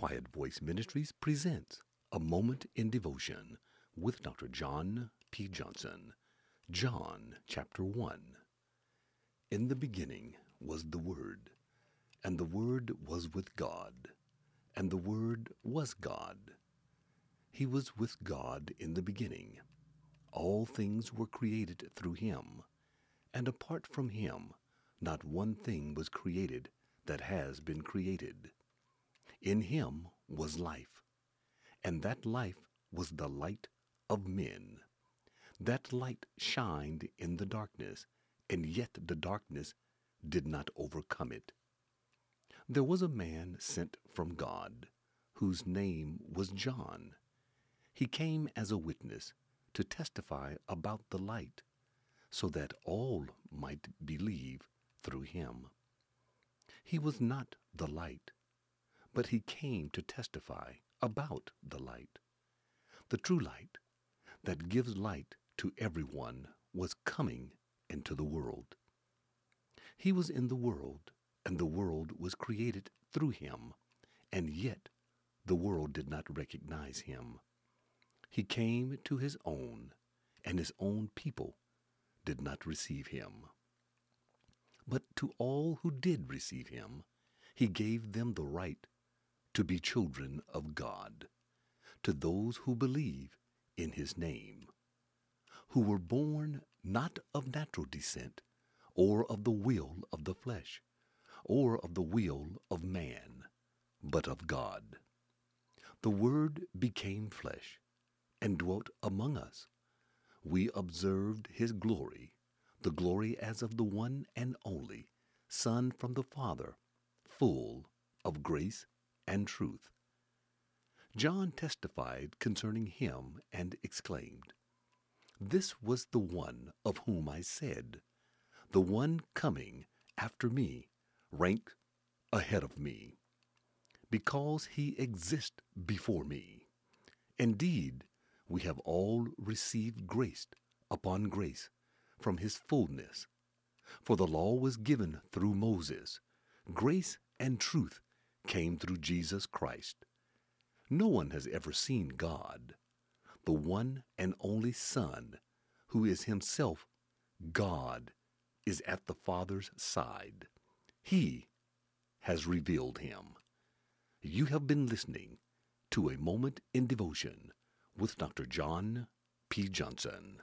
Quiet Voice Ministries presents A Moment in Devotion with Dr. John P. Johnson. John chapter 1. In the beginning was the Word, and the Word was with God, and the Word was God. He was with God in the beginning. All things were created through him, and apart from him, not one thing was created that has been created. In him was life, and that life was the light of men. That light shined in the darkness, and yet the darkness did not overcome it. There was a man sent from God, whose name was John. He came as a witness to testify about the light, so that all might believe through him. He was not the light, but he came to testify about the light. The true light that gives light to everyone was coming into the world. He was in the world, and the world was created through him, and yet the world did not recognize him. He came to his own, and his own people did not receive him. But to all who did receive him, he gave them the right to be children of God, to those who believe in his name, who were born not of natural descent, or of the will of the flesh, or of the will of man, but of God. The Word became flesh and dwelt among us. We observed his glory, the glory as of the one and only Son from the Father, full of grace and truth. John testified concerning him and exclaimed, This was the one of whom I said, The one coming after me ranked ahead of me, because he exists before me. Indeed, we have all received grace upon grace from his fullness. For the law was given through Moses, grace and truth came through Jesus Christ. No one has ever seen God, the one and only Son, who is himself God, is at the Father's side. He has revealed him. You have been listening to A Moment in Devotion with Dr. John P. Johnson.